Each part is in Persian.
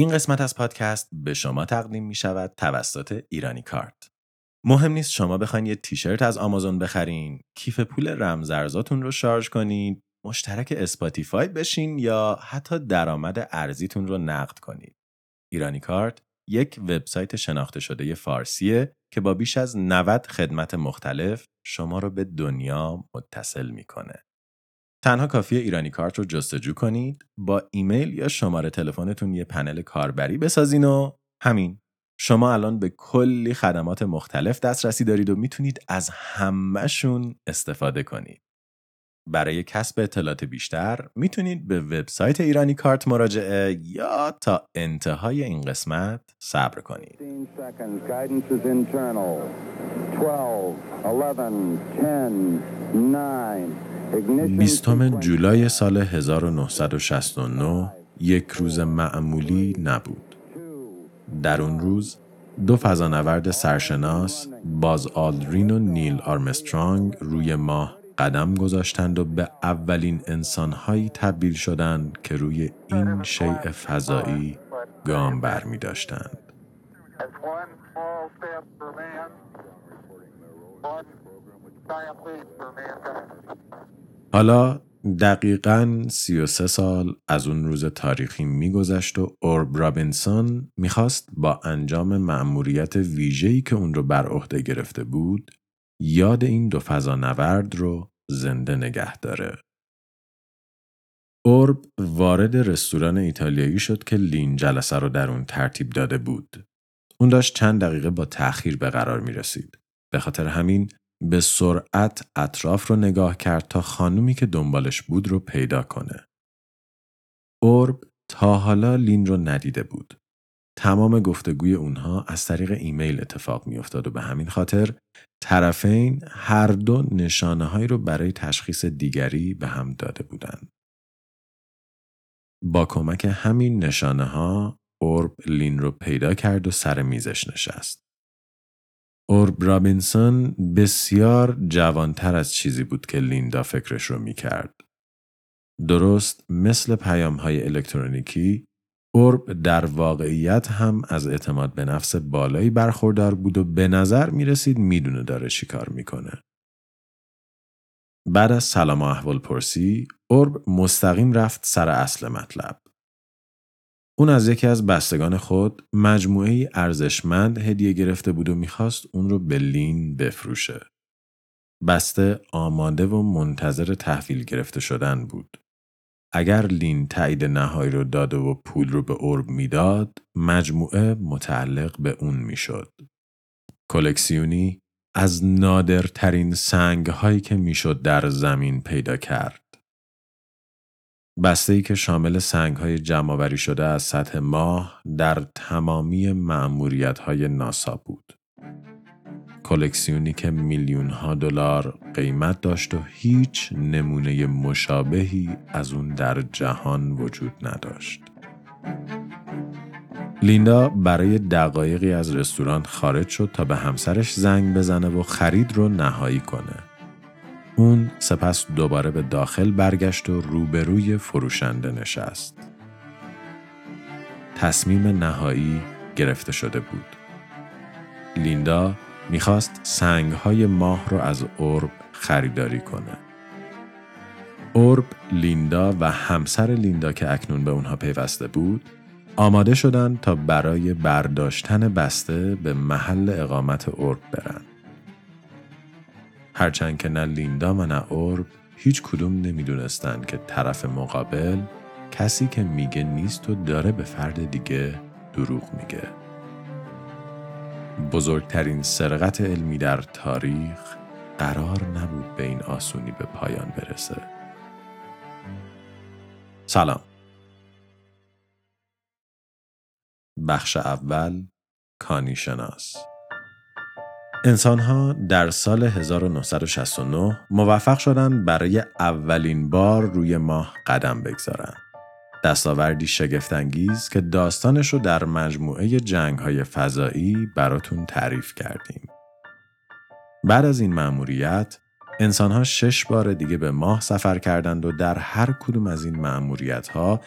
این قسمت از پادکست به شما تقدیم می شود توسط ایرانی کارت. مهم نیست شما بخواین یه تیشرت از آمازون بخرین، کیف پول رمزارزاتون رو شارژ کنید، مشترک اسپاتیفای بشین یا حتی درآمد ارزیتون رو نقد کنید. ایرانی کارت یک وبسایت شناخته شده فارسیه که با بیش از 90 خدمت مختلف شما رو به دنیا متصل می‌کنه. تنها کافی ایرانی کارت رو جستجو کنید با ایمیل یا شماره تلفنتون یه پنل کاربری بسازین و همین شما الان به کلی خدمات مختلف دسترسی دارید و می‌تونید از همهشون استفاده کنید. برای کسب اطلاعات بیشتر می‌تونید به وبسایت ایرانی کارت مراجعه یا تا انتهای این قسمت صبر کنید. 20 جولای سال 1969 یک روز معمولی نبود. در اون روز دو فضانورد سرشناس باز آلدرین و نیل آرمسترانگ روی ماه قدم گذاشتند و به اولین انسانهایی تبدیل شدند که روی این شیء فضایی گام بر می داشتند. حالا دقیقا 33 سال از اون روز تاریخی میگذشت و اورب رابینسون می‌خواست با انجام مأموریت ویژه‌ای که اون رو بر عهده گرفته بود یاد این دو فضانورد رو زنده نگه داره. اورب وارد رستوران ایتالیایی شد که لین جلسه رو در اون ترتیب داده بود. اون داشت چند دقیقه با تأخیر به قرار می رسید. به خاطر همین به سرعت اطراف رو نگاه کرد تا خانومی که دنبالش بود رو پیدا کنه. اورب تا حالا لین رو ندیده بود. تمام گفتگوی اونها از طریق ایمیل اتفاق میافتاد و به همین خاطر طرفین هر دو نشانه هایی رو برای تشخیص دیگری به هم داده بودند. با کمک همین نشانه ها اورب لین رو پیدا کرد و سر میزش نشست. اورب رابینسون بسیار جوانتر از چیزی بود که لیندا فکرش رو می کرد. درست مثل پیام های الکترونیکی اورب در واقعیت هم از اعتماد به نفس بالایی برخوردار بود و به نظر می رسید می دونه داره چی کار می‌کنه. بعد از سلام و احوال پرسی، اورب مستقیم رفت سر اصل مطلب. اون از یکی از بستگان خود مجموعه ارزشمند هدیه گرفته بود و می‌خواست اون رو به لین بفروشه. بسته آماده و منتظر تحویل گرفته شدن بود. اگر لین تایید نهایی رو داده و پول رو به اورب می‌داد، مجموعه متعلق به اون می‌شد. کلکسیونی از نادرترین سنگ هایی که می‌شد در زمین پیدا کرد. بسته ای که شامل سنگ های جمعآوری شده از سطح ماه در تمامی معمولیت های ناسا بود. کلکسیونی که میلیون ها دلار قیمت داشت و هیچ نمونه مشابهی از اون در جهان وجود نداشت. لیندا برای دقایقی از رستوران خارج شد تا به همسرش زنگ بزنه و خرید رو نهایی کنه. اون سپس دوباره به داخل برگشت و روبروی فروشنده نشست. تصمیم نهایی گرفته شده بود. لیندا می‌خواست سنگهای ماه رو از اورب خریداری کنه. اورب، لیندا و همسر لیندا که اکنون به اونها پیوسته بود، آماده شدند تا برای برداشتن بسته به محل اقامت اورب برن. هرچند که نه لیندا و نه اورب هیچ کدوم نمی‌دونستند که طرف مقابل کسی که میگه نیست و داره به فرد دیگه دروغ میگه. بزرگترین سرقت علمی در تاریخ قرار نبود به این آسونی به پایان برسه. سلام. بخش اول کانی شناس انسانها در سال 1969 موفق شدند برای اولین بار روی ماه قدم بگذارند. دستاوردی شگفتانگیز که داستانش رو در مجموعه جنگ فضایی براتون تعریف کردیم. بعد از این مأموریت انسانها شش بار دیگه به ماه سفر کردند و در هر کدوم از این معمولیت ها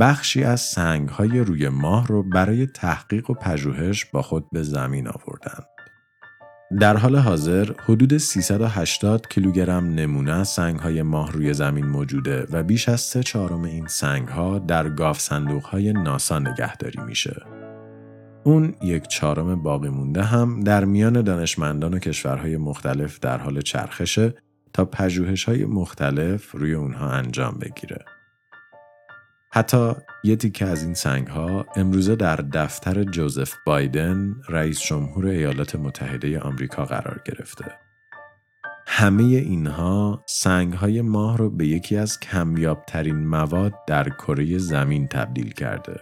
بخشی از سنگ های روی ماه رو برای تحقیق و پژوهش با خود به زمین آوردند. در حال حاضر حدود 380 کیلوگرم نمونه از سنگ های ماه روی زمین موجوده و بیش از سه چهارم این سنگ ها در گاف صندوق های ناسا نگهداری میشه. اون یک چهارم باقی مونده هم در میان دانشمندان و کشورهای مختلف در حال چرخشه تا پژوهش های مختلف روی اونها انجام بگیره. حتی یه تیکه از این سنگ ها امروزه در دفتر جوزف بایدن رئیس جمهور ایالات متحده آمریکا قرار گرفته. همه اینها سنگ های ماه رو به یکی از کمیابترین مواد در کره زمین تبدیل کرده.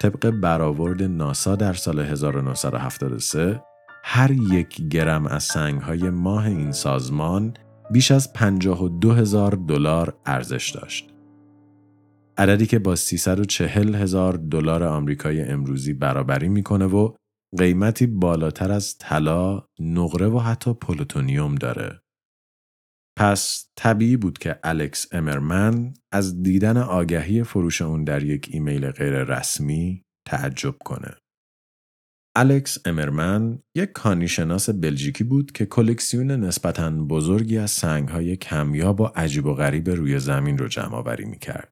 طبق برآورد ناسا در سال 1973 هر یک گرم از سنگ های ماه این سازمان بیش از 52 هزار دلار ارزش داشت. عددی که با 340 هزار دلار آمریکایی امروزی برابری می‌کنه و قیمتی بالاتر از طلا، نقره و حتی پلوتونیوم داره. پس طبیعی بود که الکس امرمن از دیدن آگهی فروش اون در یک ایمیل غیر رسمی تعجب کنه. الکس امرمن یک کانیشناس بلژیکی بود که کلکسیون نسبتاً بزرگی از سنگهای کمیاب و عجیب و غریب روی زمین رو جمع آوری می کرد.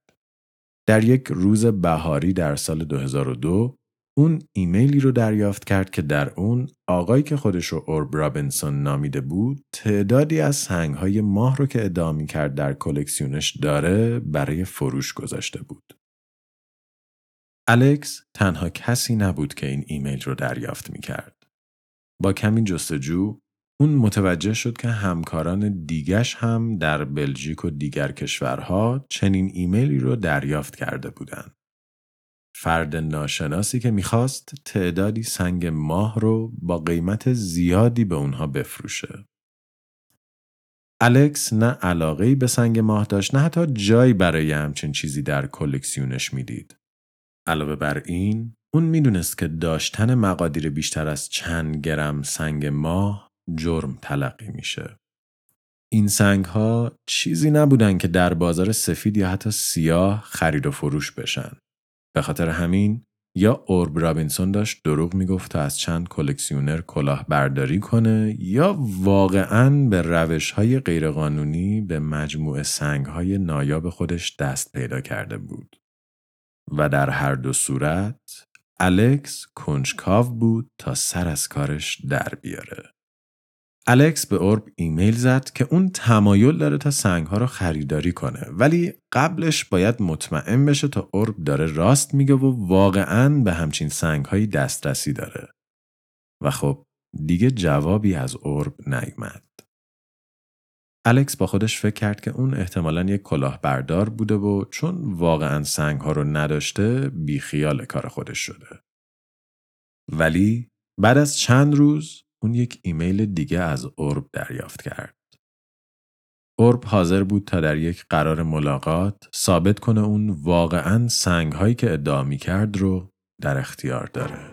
در یک روز بهاری در سال 2002 اون ایمیلی رو دریافت کرد که در اون آقایی که خودش رو اورب رابنسون نامیده بود تعدادی از سنگهای ماه رو که ادعا کرد در کلکسیونش داره برای فروش گذاشته بود. الکس تنها کسی نبود که این ایمیل رو دریافت می کرد. با کمی جستجو اون متوجه شد که همکاران دیگش هم در بلژیک و دیگر کشورها چنین ایمیلی رو دریافت کرده بودند. فرد ناشناسی که می‌خواست تعدادی سنگ ماه رو با قیمت زیادی به اونها بفروشه. الکس نه علاقه به سنگ ماه داشت نه حتی جایی برای همچین چیزی در کلکسیونش می‌دید. علاوه بر این، اون می‌دونست که داشتن مقادیر بیشتر از چند گرم سنگ ماه جرم تلقی میشه. این سنگ ها چیزی نبودن که در بازار سفید یا حتی سیاه خرید و فروش بشن. به خاطر همین یا اورب رابینسون داشت دروغ می‌گفت تا از چند کلکسیونر کلاه برداری کنه یا واقعا به روش های غیرقانونی به مجموعه سنگ های نایاب خودش دست پیدا کرده بود. و در هر دو صورت الکس کنجکاو بود تا سر از کارش در بیاره. الکس به اورب ایمیل زد که اون تمایل داره تا سنگ ها رو خریداری کنه ولی قبلش باید مطمئن بشه تا اورب داره راست میگه و واقعا به همچین سنگ هایی دسترسی داره. و خب دیگه جوابی از اورب نیومد. الکس با خودش فکر کرد که اون احتمالا یک کلاهبردار بوده و چون واقعا سنگ ها رو نداشته بیخیال کار خودش شده. ولی بعد از چند روز اون یک ایمیل دیگه از اورب دریافت کرد. اورب حاضر بود تا در یک قرار ملاقات ثابت کنه اون واقعا سنگ هایی که ادعا می کرد رو در اختیار داره.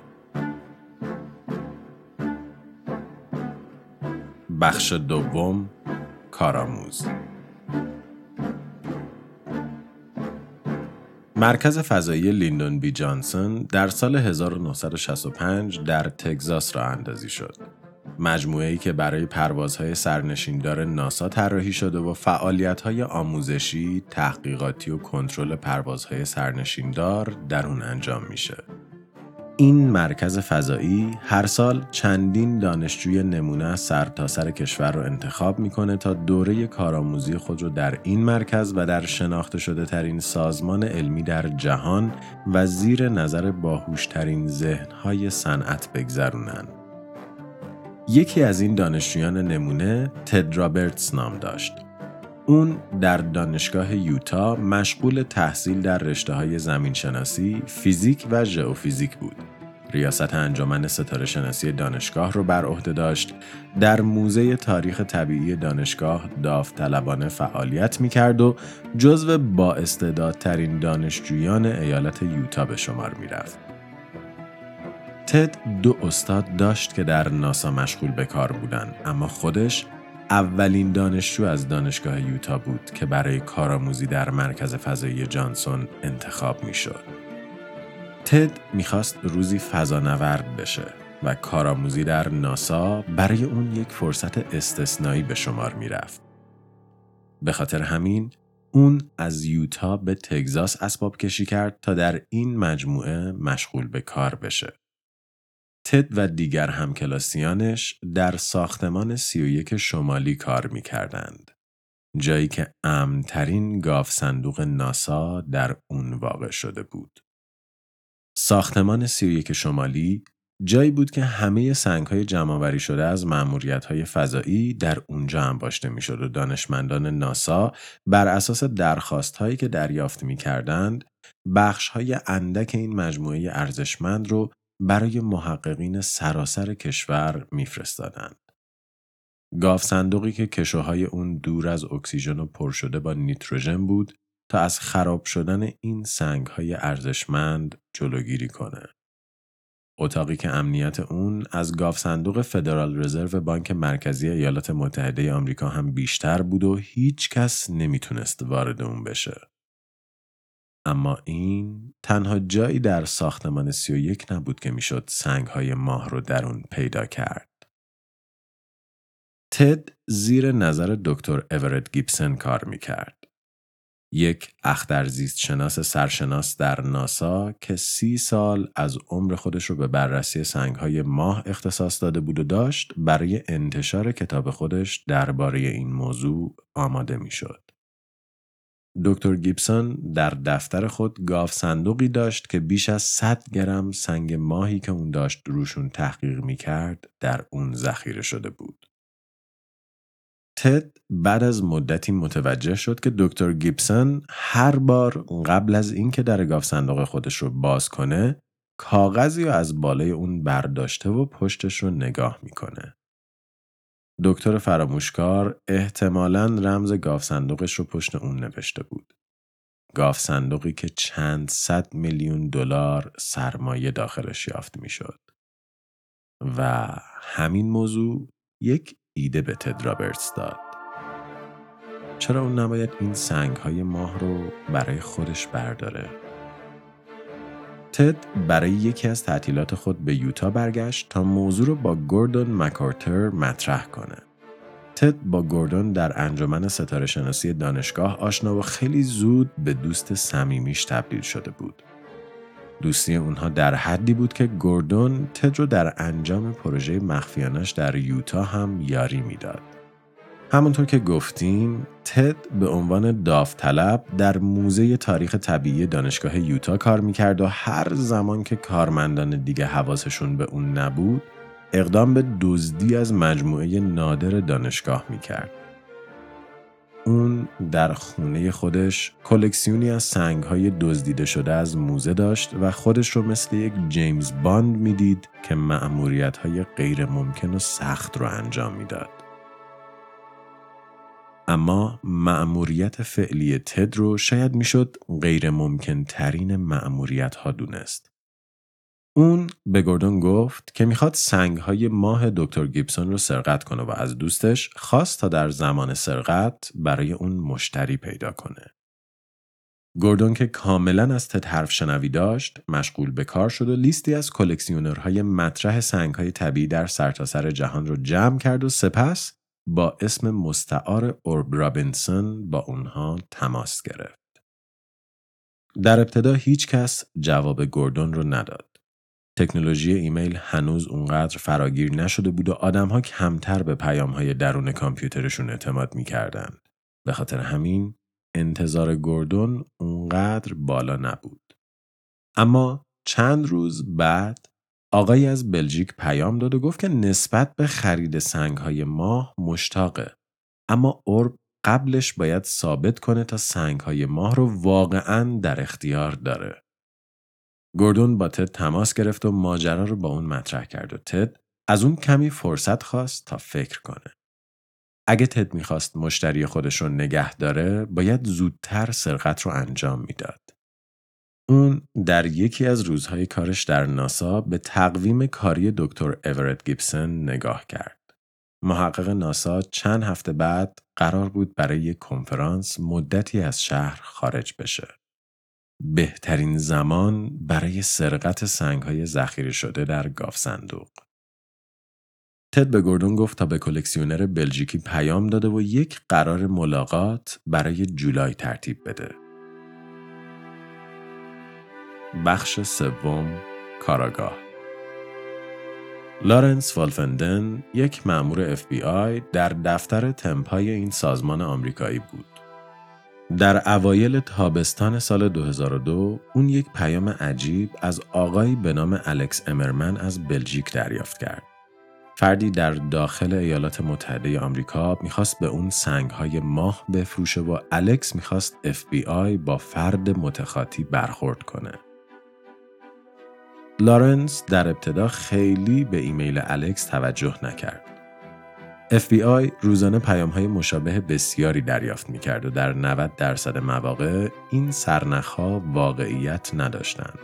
بخش دوم کارآموز مرکز فضایی لیندون بی جانسون در سال 1965 در تگزاس را اندازی شد. مجموعه ای که برای پروازهای سرنشیندار ناسا طراحی شده و فعالیت‌های آموزشی، تحقیقاتی و کنترل پروازهای سرنشیندار در اون انجام میشه. این مرکز فضایی هر سال چندین دانشجوی نمونه از سرتاسر سر کشور رو انتخاب می‌کنه تا دوره کارآموزی خود رو در این مرکز و در شناخته شده ترین سازمان علمی در جهان و زیر نظر باهوشترین ذهنهای صنعت بگذرونن. یکی از این دانشجویان نمونه تد رابرتس نام داشت. اون در دانشگاه یوتا مشغول تحصیل در رشته های زمینشناسی، فیزیک و ژئوفیزیک بود. ریاست انجمن ستاره شناسی دانشگاه رو بر عهده داشت در موزه تاریخ طبیعی دانشگاه داوطلبانه فعالیت می کرد و جزو با استعدادترین دانشجویان ایالت یوتا به شمار می رفت. تد دو استاد داشت که در ناسا مشغول به کار بودن اما خودش اولین دانشجو از دانشگاه یوتا بود که برای کارآموزی در مرکز فضایی جانسون انتخاب می‌شد. تد می‌خواست روزی فضانورد بشه و کارآموزی در ناسا برای اون یک فرصت استثنایی به شمار می‌رفت. به خاطر همین اون از یوتا به تگزاس اسباب کشی کرد تا در این مجموعه مشغول به کار بشه. تد و دیگر همکلاسیانش در ساختمان 31 شمالی کار می کردند. جایی که امنترین گاف صندوق ناسا در اون واقع شده بود. ساختمان 31 شمالی جایی بود که همه سنگ های جمعآوری شده از معمولیت های فضایی در اونجا انباشته می‌شد و دانشمندان ناسا بر اساس درخواست هایی که دریافت می کردند بخش های اندک این مجموعه ارزشمند رو برای محققین سراسر کشور میفرستادند. گاف صندوقی که کشوهای اون دور از اکسیژن و پر شده با نیتروژن بود تا از خراب شدن این سنگ های ارزشمند جلوگیری کنه. اتاقی که امنیت اون از گاف صندوق فدرال رزرو بانک مرکزی ایالات متحده آمریکا هم بیشتر بود و هیچ کس نمی‌تونست وارد اون بشه. اما این تنها جایی در ساختمان 31 نبود که می‌شد سنگ های ماه رو در اون پیدا کرد. تد زیر نظر دکتر اورد گیبسن کار می‌کرد. یک اخترزیست شناس سرشناس در ناسا که سی سال از عمر خودش رو به بررسی سنگ های ماه اختصاص داده بود و داشت برای انتشار کتاب خودش درباره این موضوع آماده می‌شد. دکتر گیبسون در دفتر خود گاف صندوقی داشت که بیش از 100 گرم سنگ ماهی که اون داشت روشون تحقیق می کرد در اون ذخیره شده بود. تد بعد از مدتی متوجه شد که دکتر گیبسون هر بار قبل از اینکه در گاف صندوق خودش رو باز کنه کاغذی رو از بالای اون برداشته و پشتش رو نگاه می‌کنه. دکتر فراموشکار احتمالا رمز گاف صندوقش رو پشت اون نوشته بود. گاف صندوقی که چند صد میلیون دلار سرمایه داخلش یافت می‌شد. و همین موضوع یک ایده به تد رابرتس داد. چرا اون نباید این سنگ های ماه رو برای خودش برداره؟ تد برای یکی از تعطیلات خود به یوتا برگشت تا موضوع رو با گوردون مکارتر مطرح کنه. تد با گوردون در انجمن ستاره شناسی دانشگاه آشنا و خیلی زود به دوست صمیمیش تبدیل شده بود. دوستی اونها در حدی بود که گوردون تد رو در انجام پروژه مخفیانش در یوتا هم یاری می‌داد. همونطور که گفتیم تد به عنوان داوطلب در موزه تاریخ طبیعی دانشگاه یوتا کار می‌کرد و هر زمان که کارمندان دیگه حواسشون به اون نبود اقدام به دزدی از مجموعه نادر دانشگاه می‌کرد. اون در خونه خودش کلکسیونی از سنگ های دزدیده شده از موزه داشت و خودش رو مثل یک جیمز باند می‌دید که معمولیت های غیر ممکن و سخت رو انجام می‌داد. اما مأموریت فعلی تد رو شاید می‌شد غیر ممکن ترین مأموریت ها دونست. اون به گوردون گفت که می‌خواد سنگ های ماه دکتر گیبسون رو سرقت کنه و از دوستش خواست تا در زمان سرقت برای اون مشتری پیدا کنه. گوردون که کاملا از تد حرف شنوی داشت مشغول به کار شد و لیستی از کلکسیونرهای مطرح سنگ های طبیعی در سرتاسر سر جهان رو جمع کرد و سپس با اسم مستعار اورب رابینسون با اونها تماس گرفت. در ابتدا هیچ کس جواب گوردون رو نداد. تکنولوژی ایمیل هنوز اونقدر فراگیر نشده بود و آدمها کمتر به پیامهای درون کامپیوترشون اعتماد می‌کردند. به خاطر همین انتظار گوردون اونقدر بالا نبود. اما چند روز بعد آقایی از بلژیک پیام داد و گفت که نسبت به خرید سنگ های ماه مشتاقه اما اورب قبلش باید ثابت کنه تا سنگ های ماه رو واقعا در اختیار داره. گوردون با تد تماس گرفت و ماجرا رو با اون مطرح کرد و تد از اون کمی فرصت خواست تا فکر کنه. اگه تد می‌خواست مشتری خودش رو نگه داره باید زودتر سرقت رو انجام می‌داد. اون در یکی از روزهای کارش در ناسا به تقویم کاری دکتر اورت گیبسن نگاه کرد. محقق ناسا چند هفته بعد قرار بود برای یک کنفرانس مدتی از شهر خارج بشه. بهترین زمان برای سرقت سنگهای ذخیره شده در گاف صندوق. تد به گوردون گفت تا به کلکسیونر بلژیکی پیام داده و یک قرار ملاقات برای جولای ترتیب بده. بخش سوم کاراگاه لارنس فالفندن یک مأمور FBI در دفتر تمپای این سازمان آمریکایی بود. در اوایل تابستان سال 2002 اون یک پیام عجیب از آقایی به نام الکس امرمن از بلژیک دریافت کرد. فردی در داخل ایالات متحده آمریکا می‌خواست به اون سنگهای ماه بفروشه و الکس می‌خواست FBI با فرد متخاطی برخورد کنه. لارنس در ابتدا خیلی به ایمیل الکس توجه نکرد. FBI روزانه پیام های مشابه بسیاری دریافت می کرد و در 90 درصد مواقع این سرنخها واقعیت نداشتند.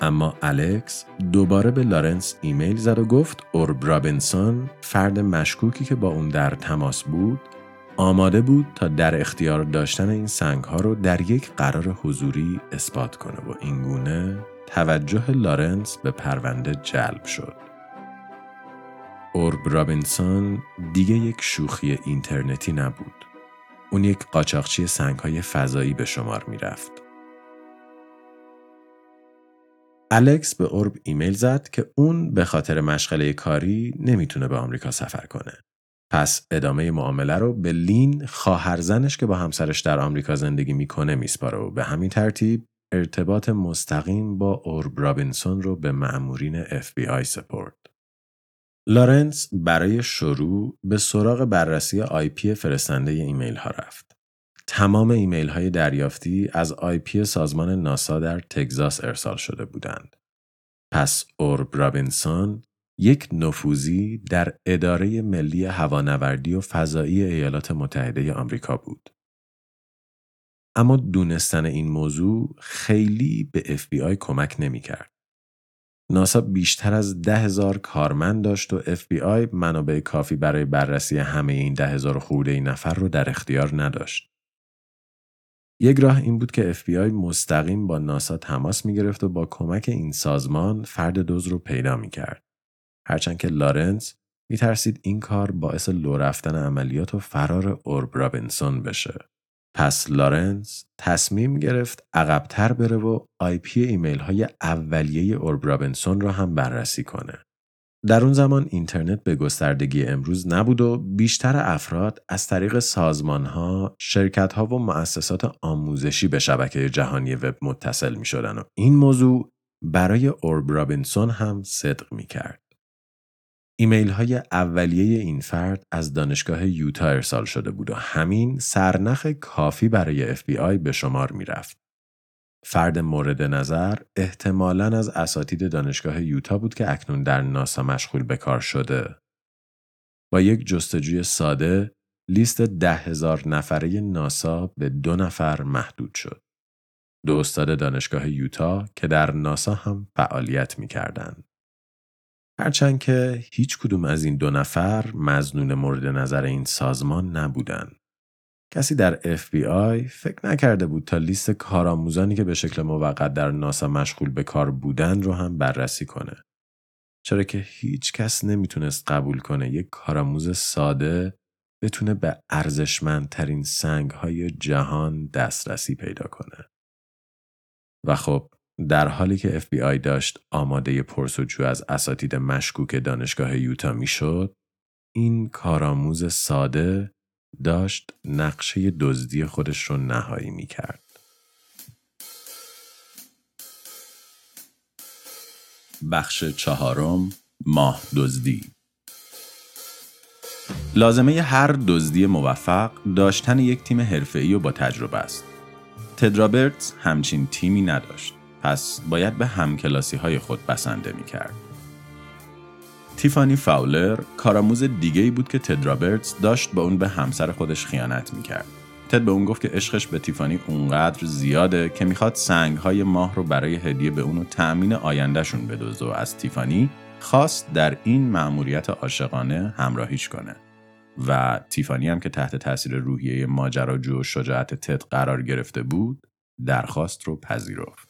اما الکس دوباره به لارنس ایمیل زد و گفت اورب رابینسون فرد مشکوکی که با اون در تماس بود آماده بود تا در اختیار داشتن این سنگ ها رو در یک قرار حضوری اثبات کنه و اینگونه توجه لارنس به پرونده جلب شد. اورب رابینسون دیگه یک شوخی اینترنتی نبود. اون یک قاچاقچی سنگ های فضایی به شمار می رفت. الکس به اورب ایمیل زد که اون به خاطر مشغله کاری نمی‌تونه به آمریکا سفر کنه. پس ادامه معامله رو به لین خواهرزنش که با همسرش در آمریکا زندگی می‌کنه میسپاره و به همین ترتیب ارتباط مستقیم با اورب رابینسون رو به مأمورین FBI سپرد. لارنس برای شروع به سراغ بررسی IP فرستنده ایمیل ها رفت. تمام ایمیل های دریافتی از IP سازمان ناسا در تگزاس ارسال شده بودند. پس اورب رابینسون یک نفوذی در اداره ملی هوانوردی و فضایی ایالات متحده آمریکا بود. اما دونستن این موضوع خیلی به FBI کمک نمی کرد. ناسا بیشتر از ده هزار کارمند داشت و FBI منابع کافی برای بررسی همه این ده هزار و خورده‌ای نفر رو در اختیار نداشت. یک راه این بود که FBI مستقیم با ناسا تماس می گرفت و با کمک این سازمان فرد دزد رو پیدا می کرد. هرچند که لارنس می ترسید این کار باعث لو رفتن عملیات و فرار اورب رابینسون بشه. پس لارنس تصمیم گرفت عقبتر بره و IP ایمیل های اولیه اورب رابنسون را هم بررسی کنه. در اون زمان اینترنت به گستردگی امروز نبود و بیشتر افراد از طریق سازمان ها، شرکت ها و مؤسسات آموزشی به شبکه جهانی وب متصل می شدن و این موضوع برای اورب رابنسون هم صدق می کرد. ایمیل های اولیه این فرد از دانشگاه یوتا ارسال شده بود و همین سرنخ کافی برای FBI به شمار می رفت. فرد مورد نظر احتمالاً از اساتید دانشگاه یوتا بود که اکنون در ناسا مشغول به کار شده. با یک جستجوی ساده لیست ده هزار نفره ناسا به دو نفر محدود شد. دو استاد دانشگاه یوتا که در ناسا هم فعالیت می کردن. هرچند که هیچ کدوم از این دو نفر مزنون مورد نظر این سازمان نبودن. کسی در FBI فکر نکرده بود تا لیست کارآموزانی که به شکل موقت در ناسا مشغول به کار بودن رو هم بررسی کنه. چرا که هیچ کس نمی‌تونست قبول کنه یک کارآموز ساده بتونه به ارزشمندترین سنگ های جهان دسترسی پیدا کنه. و خب در حالی که FBI داشت آماده پرسجو از اساتید مشکوک دانشگاه یوتا می‌شد، این کارآموز ساده داشت نقشه دزدی خودش رو نهایی می کرد. بخش چهارم ماه دزدی لازمه هر دزدی موفق داشتن یک تیم حرفه‌ای و با تجربه است. تدرابرتس همچین تیمی نداشت. پس باید به همکلاسی های خود بسنده می کرد. تیفانی فاولر کارآموز دیگه ای بود که تد رابرتس داشت با اون به همسر خودش خیانت می کرد. تد به اون گفت که عشقش به تیفانی اونقدر زیاده که می‌خواد سنگ های ماه رو برای هدیه به اونو تأمین آیندهشون بدوزه و از تیفانی خواست در این مأموریت عاشقانه همراهیش کنه و تیفانی هم که تحت تاثیر روحیه ماجراجو و شجاعت تد قرار گرفته بود درخواست رو پذیرفت.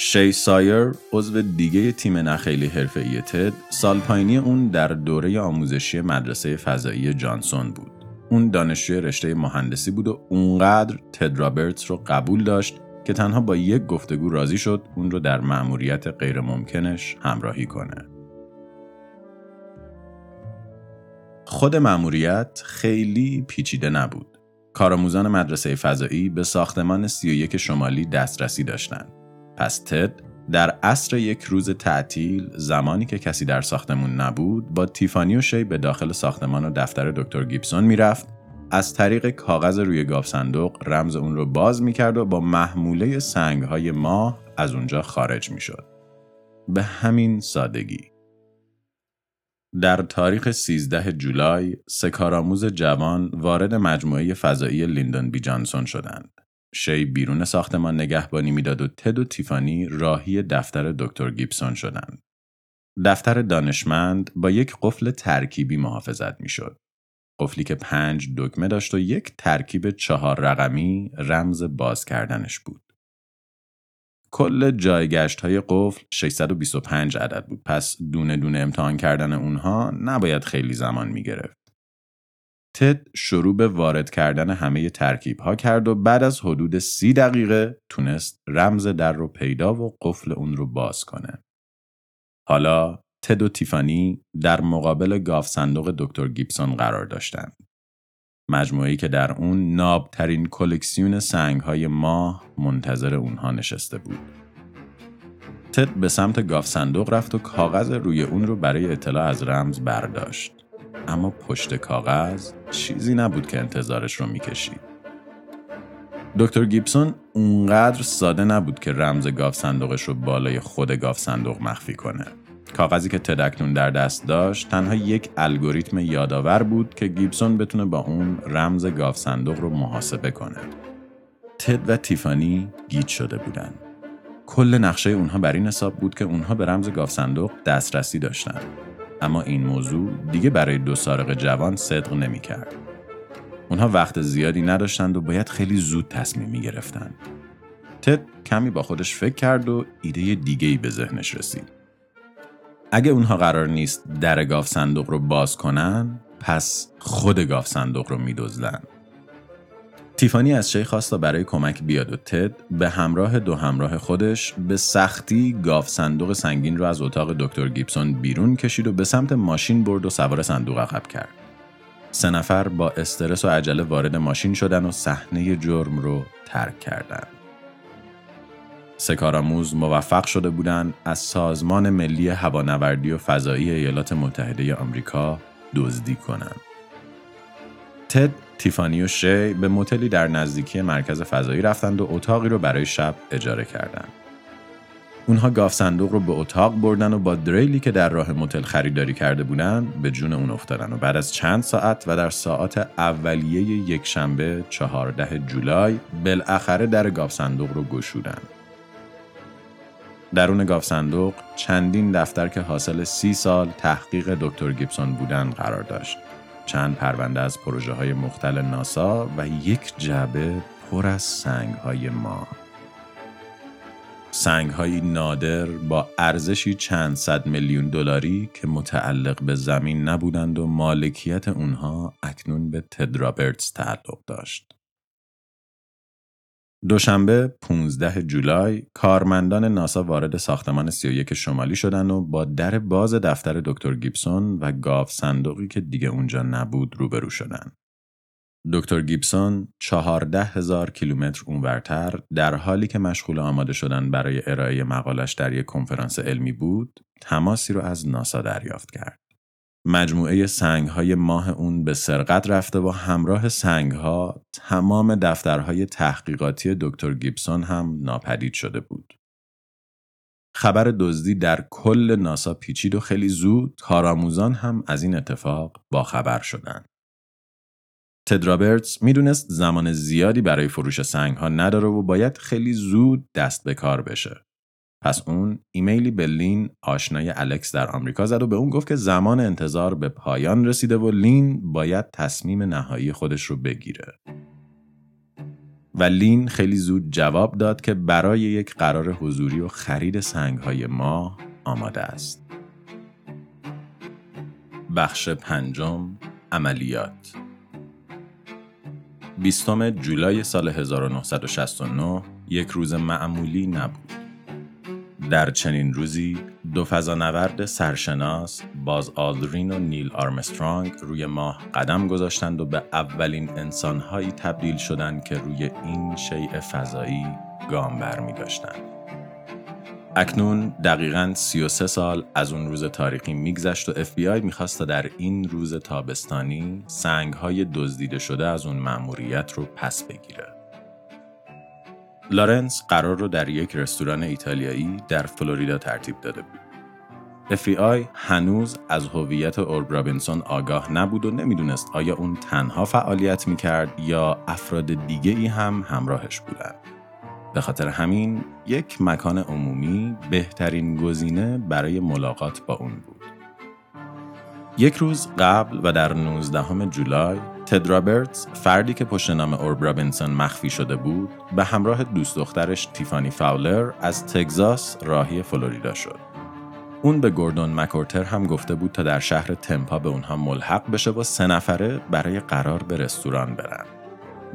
شی سایر عضو دیگه تیم نخیلی حرفه‌ای تد سالپاینی اون در دوره آموزشی مدرسه فضایی جانسون بود. اون دانشجوی رشته مهندسی بود و اونقدر تد رابرتس رو قبول داشت که تنها با یک گفتگو راضی شد اون رو در مأموریت غیرممکنش همراهی کنه. خود مأموریت خیلی پیچیده نبود. کارآموزان مدرسه فضایی به ساختمان 31 شمالی دسترسی داشتند. پس تد در عصر یک روز تعطیل زمانی که کسی در ساختمون نبود با تیفانی و شی به داخل ساختمان و دفتر دکتر گیبسون می‌رفت از طریق کاغذ روی گاف صندوق رمز اون رو باز می‌کرد و با محموله سنگ های ماه از اونجا خارج می‌شد. به همین سادگی. در تاریخ 13 جولای سکارآموز جوان وارد مجموعه فضایی لیندون بی جانسون شدند. شی بیرون ساختمان نگهبانی می‌داد و تد و تیفانی راهی دفتر دکتر گیبسون شدند. دفتر دانشمند با یک قفل ترکیبی محافظت می‌شد. قفلی که پنج دکمه داشت و یک ترکیب چهار رقمی رمز باز کردنش بود. کل جایگشت های قفل 625 عدد بود پس دونه دونه امتحان کردن اونها نباید خیلی زمان می گرفت. تد شروع به وارد کردن همه ترکیب ها کرد و بعد از حدود سی دقیقه تونست رمز در رو پیدا و قفل اون رو باز کنه. حالا تد و تیفانی در مقابل گاف صندوق دکتر گیبسون قرار داشتند. مجموعی که در اون نابترین کلکسیون سنگ های ماه منتظر اونها نشسته بود. تد به سمت گاف صندوق رفت و کاغذ روی اون رو برای اطلاع از رمز برداشت. اما پشت کاغذ چیزی نبود که انتظارش رو می‌کشید. دکتر گیبسون اونقدر ساده نبود که رمز گاوصندوقش رو بالای خود گاوصندوق مخفی کنه. کاغذی که تد اکنون در دست داشت تنها یک الگوریتم یادآور بود که گیبسون بتونه با اون رمز گاوصندوق رو محاسبه کنه. تد و تیفانی گیج شده بودن. کل نقشه اونها بر این حساب بود که اونها به رمز گاوصندوق دسترسی داشتن. اما این موضوع دیگه برای دو سارق جوان صدق نمی کرد. اونها وقت زیادی نداشتند و باید خیلی زود تصمیم می گرفتن. تد کمی با خودش فکر کرد و ایده دیگه ای به ذهنش رسید. اگه اونها قرار نیست در گاف صندوق رو باز کنن پس خود گاف صندوق رو میدزدن تیفانی از شی خواست تا برای کمک بیاد و تد به همراه دو همراه خودش به سختی گاف صندوق سنگین رو از اتاق دکتر گیبسون بیرون کشید و به سمت ماشین برد و سوار صندوق عقب کرد. سه نفر با استرس و عجله وارد ماشین شدن و صحنه جرم رو ترک کردند. سکارآموز موفق شده بودند از سازمان ملی هوانوردی و فضایی ایالات متحده آمریکا دزدی کنند. تد، تیفانی و شی به موتلی در نزدیکی مرکز فضایی رفتند و اتاقی رو برای شب اجاره کردند. اونها گاف صندوق رو به اتاق بردن و با دریلی که در راه موتل خریداری کرده بودند به جون اون افتادن و بعد از چند ساعت و در ساعت اولیه یک شنبه 14 جولای بالاخره در گاف صندوق رو گشودند. درون گاف صندوق چندین دفتر که حاصل سی سال تحقیق دکتر گیبسون بودن قرار داشت. چند پرونده از پروژه های مختل ناسا و یک جعبه پر از سنگ های ما. سنگ های نادر با ارزشی چند صد میلیون دلاری که متعلق به زمین نبودند و مالکیت اونها اکنون به تد رابرتس تعلق داشت. دوشنبه 15 جولای کارمندان ناسا وارد ساختمان 31 شمالی شدن و با در باز دفتر دکتر گیبسون و گاف صندوقی که دیگه اونجا نبود روبرو شدن. دکتر گیبسون چهارده هزار کیلومتر اونورتر در حالی که مشغول آماده شدن برای ارائه مقالش در یک کنفرانس علمی بود تماسی رو از ناسا دریافت کرد. مجموعه سنگ های ماه اون به سرقت رفته و همراه سنگ ها تمام دفترهای تحقیقاتی دکتر گیبسون هم ناپدید شده بود. خبر دزدی در کل ناسا پیچید و خیلی زود کارآموزان هم از این اتفاق باخبر شدند. تد رابرتس می‌دونست زمان زیادی برای فروش سنگ ها نداره و باید خیلی زود دست به کار بشه. پس اون ایمیلی به لین آشنای الکس در آمریکا زد و به اون گفت که زمان انتظار به پایان رسیده و لین باید تصمیم نهایی خودش رو بگیره. و لین خیلی زود جواب داد که برای یک قرار حضوری و خرید سنگهای ماه آماده است. بخش پنجم عملیات 20 جولای سال 1969 یک روز معمولی نبود. در چنین روزی دو فضانورد سرشناس باز آلدرین و نیل آرمسترانگ روی ماه قدم گذاشتند و به اولین انسانهایی تبدیل شدند که روی این شیء فضایی گام برمی داشتند. اکنون دقیقا 33 سال از اون روز تاریخی میگذشت و آی می‌خواست در این روز تابستانی سنگ های دزدیده شده از اون مأموریت رو پس بگیره. لارنس قرار رو در یک رستوران ایتالیایی در فلوریدا ترتیب داده بود. آی هنوز از هویت اورب رابینسون آگاه نبود و نمی‌دونست آیا اون تنها فعالیت می‌کرد یا افراد دیگه ای هم همراهش بودند. به خاطر همین یک مکان عمومی بهترین گزینه برای ملاقات با اون بود. یک روز قبل و در 19 جولای تد رابرتس فردی که پشت نام اورب رابینسون مخفی شده بود به همراه دوست دخترش تیفانی فاولر از تگزاس راهی فلوریدا شد. اون به گوردون مکورتر هم گفته بود تا در شهر تمپا به اونها ملحق بشه و سه نفره برای قرار به رستوران برن.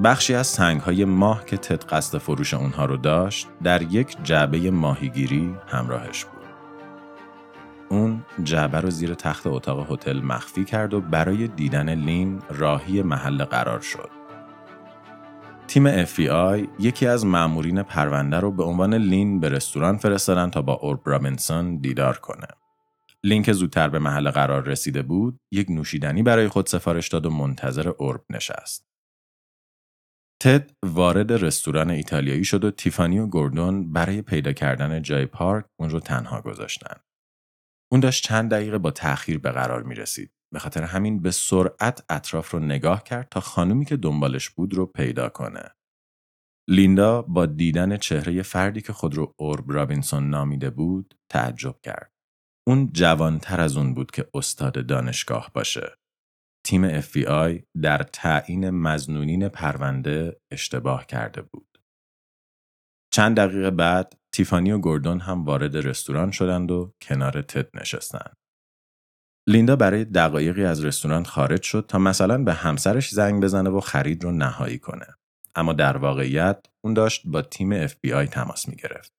بخشی از سنگ های ماه که تد قصد فروش اونها رو داشت در یک جعبه ماهیگیری همراهش بود. اون جعبه رو زیر تخت اتاق هتل مخفی کرد و برای دیدن لین راهی محل قرار شد. تیم FBI یکی از مامورین پرونده رو به عنوان لین به رستوران فرستادن تا با اورب رابینسون دیدار کنه. لین که زودتر به محل قرار رسیده بود، یک نوشیدنی برای خود سفارش داد و منتظر اورب نشست. تد وارد رستوران ایتالیایی شد و تیفانی و گوردون برای پیدا کردن جای پارک اون رو تنها گذاشتن. اون داشت چند دقیقه با تأخیر به قرار می رسید. به خاطر همین به سرعت اطراف رو نگاه کرد تا خانومی که دنبالش بود رو پیدا کنه. لیندا با دیدن چهره فردی که خود رو اورب رابینسون نامیده بود تعجب کرد. اون جوانتر از اون بود که استاد دانشگاه باشه. تیم FBI در تعیین مزنونین پرونده اشتباه کرده بود. چند دقیقه بعد تیفانی و گوردون هم وارد رستوران شدند و کنار تد نشستند. لیندا برای دقایقی از رستوران خارج شد تا مثلا به همسرش زنگ بزنه و خرید رو نهایی کنه. اما در واقعیت اون داشت با تیم FBI تماس می گرفت.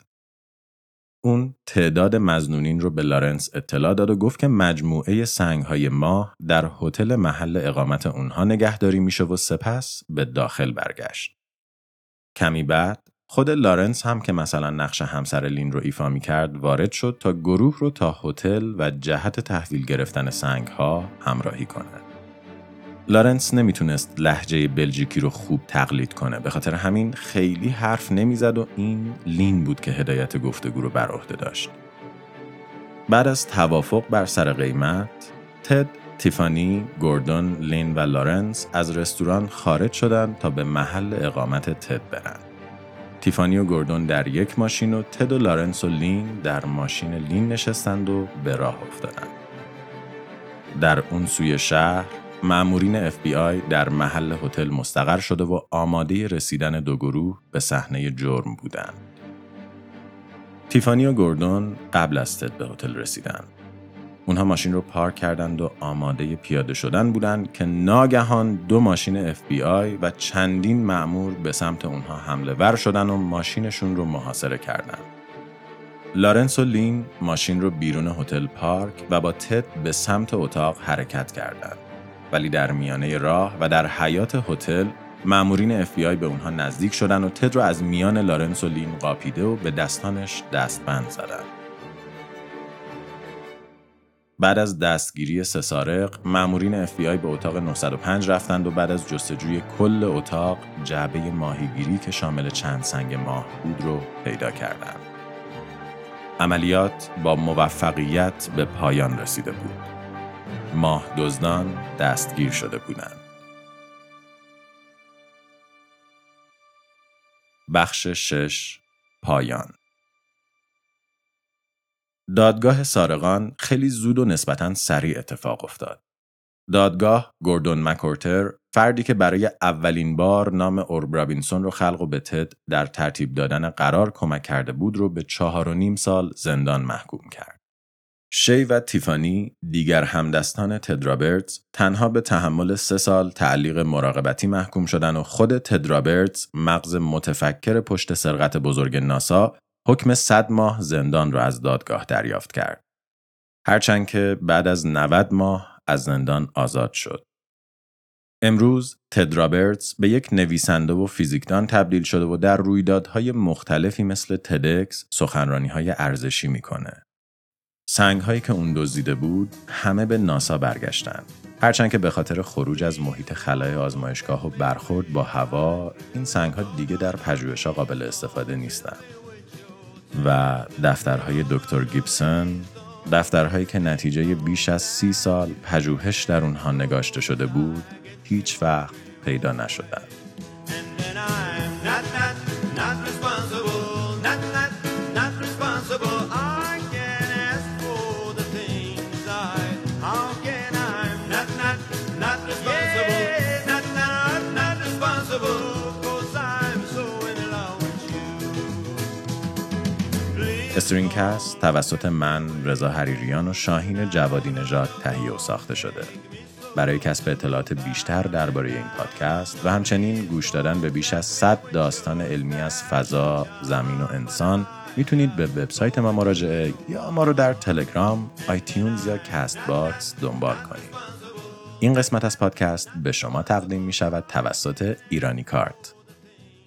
اون تعداد مزنونین رو به لارنس اطلاع داد و گفت که مجموعه سنگ های ماه در هتل محل اقامت اونها نگهداری میشه و سپس به داخل برگشت. کمی بعد خود لارنس هم که مثلا نقش همسر لین رو ایفا می کرد وارد شد تا گروه رو تا هتل و جهت تحویل گرفتن سنگ ها همراهی کنه. لارنس نمی‌تونست لهجه بلژیکی رو خوب تقلید کنه به خاطر همین خیلی حرف نمی‌زد و این لین بود که هدایت گفتگو رو بر عهده داشت. بعد از توافق بر سر قیمت، تد، تیفانی، گوردون، لین و لارنس از رستوران خارج شدند تا به محل اقامت تد برند. تیفانی و گوردون در یک ماشین و تد و لارنس و لین در ماشین لین نشستند و به راه افتادند. در اون سوی شهر مأمورین FBI در محل هتل مستقر شده و آماده رسیدن دو گروه به صحنه جرم بودند. تیفانی و گوردون قبل از تد به هتل رسیدند. اونها ماشین رو پارک کردند و آماده پیاده شدن بودند که ناگهان دو ماشین FBI و چندین معمور به سمت اونها حمله ور شدن و ماشینشون رو محاصره کردند. لارنس و لین ماشین رو بیرون هتل پارک و با تد به سمت اتاق حرکت کردند. ولی در میانه راه و در حیاط هتل مامورین FBI به اونها نزدیک شدن و تد رو از میان لارنس و لین قاپیده و به دستانش دستبند زدند. بعد از دستگیری سه سارق، مامورین FBI به اتاق 905 رفتند و بعد از جستجوی کل اتاق جعبه ماهیگیری که شامل چند سنگ ماه بود رو پیدا کردند. عملیات با موفقیت به پایان رسیده بود. ماه دزدان دستگیر شده بودند. بخش شش پایان دادگاه سارقان خیلی زود و نسبتا سریع اتفاق افتاد. دادگاه گوردون مکورتر فردی که برای اولین بار نام اورب رابینسون رو خلق و به تد در ترتیب دادن قرار کمک کرده بود رو به چهار و نیم سال زندان محکوم کرد. شی و تیفانی دیگر همدستان تد رابرتز تنها به تحمل سه سال تعلیق مراقبتی محکوم شدن و خود تد رابرتز مغز متفکر پشت سرقت بزرگ ناسا حکم صد ماه زندان را از دادگاه دریافت کرد. هرچند که بعد از 90 ماه از زندان آزاد شد. امروز تد رابرتز به یک نویسنده و فیزیکدان تبدیل شده و در رویدادهای مختلفی مثل تدکس سخنرانی های ارزشی می‌کنه. سنگ هایی که اون دزدیده بود همه به ناسا برگشتند. هرچند که به خاطر خروج از محیط خلای آزمایشگاه و برخورد با هوا این سنگ ها دیگه در پژوهش‌ها قابل استفاده نیستند. و دفترهای دکتر گیبسون دفترهایی که نتیجه بیش از سی سال پژوهش در اونها نگاشته شده بود هیچ وقت پیدا نشدند. استرینگ‌کست توسط من رضا حریریان و شاهین جوادی نژاد تهیه و ساخته شده. برای کسب اطلاعات بیشتر درباره این پادکست و همچنین گوش دادن به بیش از 100 داستان علمی از فضا، زمین و انسان می‌تونید به وبسایت ما مراجعه یا ما رو در تلگرام، iTunes یا Castbox دنبال کنید. این قسمت از پادکست به شما تقدیم می شود توسط ایرانی کارت.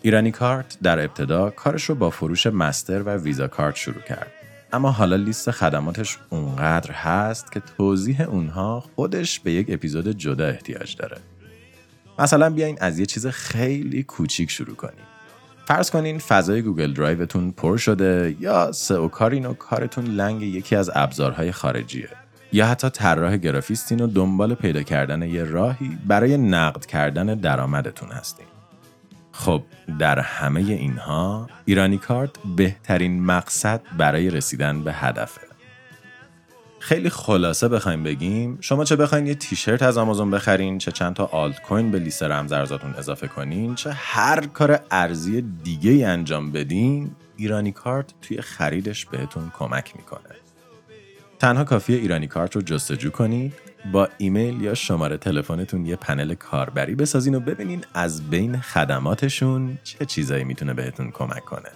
ایرانی کارت در ابتدا کارش رو با فروش Master و Visa Card شروع کرد. اما حالا لیست خدماتش اونقدر هست که توضیح اونها خودش به یک اپیزود جدا احتیاج داره. مثلا بیاین از یه چیز خیلی کوچیک شروع کنیم. فرض کنین فضای Google Drive تون پر شده یا SEO کارین و کارتون لنگ یکی از ابزارهای خارجیه. یا حتی طراح گرافیستین و دنبال پیدا کردن یه راهی برای نقد کردن درآمدتون هستین. خب در همه اینها ایرانی کارت بهترین مقصد برای رسیدن به هدفه. خیلی خلاصه بخوایم بگیم شما چه بخواین یه تیشرت از آمازون بخرین چه چند تا آلت کوین به لیست رمزارزاتون اضافه کنین چه هر کار ارزی دیگه ای انجام بدین ایرانی کارت توی خریدش بهتون کمک می‌کنه. تنها کافی ایرانی کارت رو جستجو کنید با ایمیل یا شماره تلفنتون یه پنل کاربری بسازین و ببینین از بین خدماتشون چه چیزایی می‌تونه بهتون کمک کنه.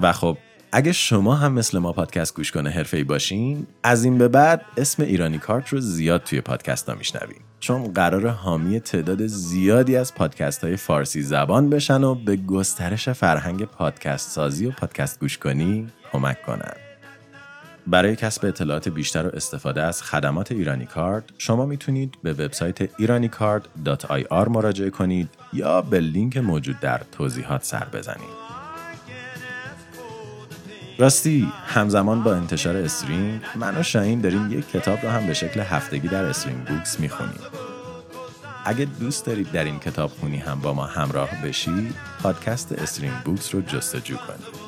و خب اگه شما هم مثل ما پادکست گوش کنه حرفه‌ای باشین از این به بعد اسم ایرانی کارت رو زیاد توی پادکست ها میشنویم چون قرار حامی تعداد زیادی از پادکست های فارسی زبان بشن و به گسترش فرهنگ پادکست سازی و پادکست گوش کنی کمک کنن برای کسب اطلاعات بیشتر و استفاده از خدمات ایرانی کارد شما می‌تونید به وبسایت iranicard.ir مراجعه کنید یا به لینک موجود در توضیحات سر بزنید. راستی همزمان با انتشار استرینگ من و شاهین داریم یک کتاب رو هم به شکل هفتگی در استرینگ بوکس می‌خونیم. اگه دوست دارید در این کتاب خونی هم با ما همراه بشید پادکست استرینگ بوکس رو جستجو کنید.